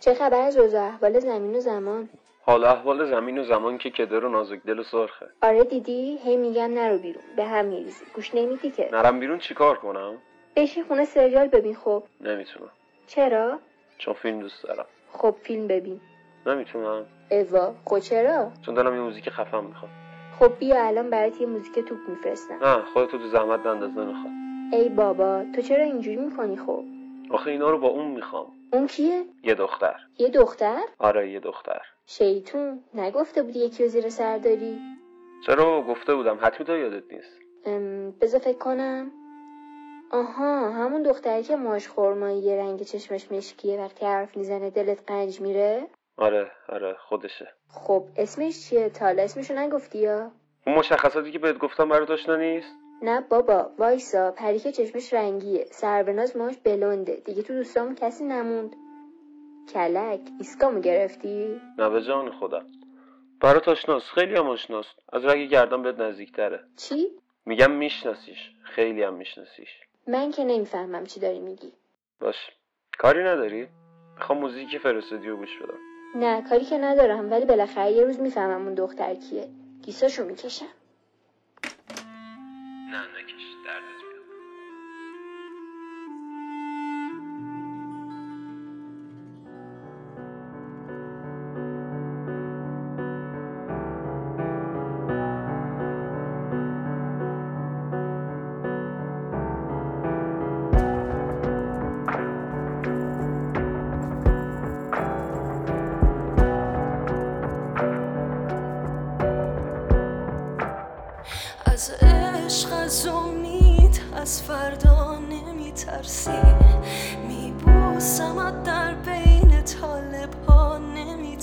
چه خبر از روز احوال زمین و زمان. حال احوال زمین و زمان که کدر و نازک دل و سرخه. آره دیدی؟ هی میگم نرو بیرون. به هم میریزی. گوش نمیدی که. نرم بیرون چیکار کنم؟ بشین خونه سریال ببین خب. نمی‌تونم. چرا؟ چون فیلم دوست دارم. خب فیلم ببین. نمی‌تونم. اوا. خب چرا؟ چون دلم یه موزیک خفن می‌خواد خب بیا الان برات یه موزیک توپ میفرستم. نه خودتو تو زحمت بنداز نمی‌خواد ای بابا تو چرا اینجوری می‌کنی خب؟ آخه اینا رو با اون می‌خوام. اون کیه؟ یه دختر. یه دختر؟ آره یه دختر. شیطون نگفته بودی یکی رو زیر سر داری؟ چرا؟ گفته بودم. حتمی تو یادت نیست. بذار فکر کنم. آها همون دختری که ماش خورمایی یه رنگ چشمش مشکیه وقتی حرف می‌زنه دلت قنج میره؟ آره آره خودشه. خب اسمش چیه؟ تا حالا اسمشو نگفتی یا؟ اون مشخصاتی که بهت گفتم برات آشنا نیست؟ نه بابا وایسا. پری که چشمش رنگیه. سربناز ماش بلونده دیگه تو دوستامون کسی نموند. کلک. ایسگامو گرفتی؟ نه به جان خودم برات آشناست. خیلی هم آشناست. از رگ گردن بهت نزدیکتره. چی؟ میگم میشناسیش. خیلی هم میشناسیش. من که نمی‌فهمم چی داری میگی. باش. کاری نداری؟ می‌خوام موزیکی فرستادی و گوش بدم. نه کاری که ندارم. ولی بالاخره یه روز می‌فهمم اون دختر کیه. گیساشو می‌کشم. نه نکش دردت میاد از عشق از امید از فردا نمی ترسی میبوسمت در بین طالب ها نمی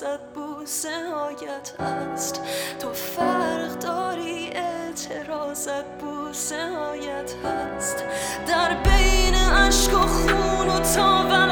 زد بوسه هایت هست. تو فرق داری اعتراضت بوسه هایت هست. در بین اشک و خون و تاول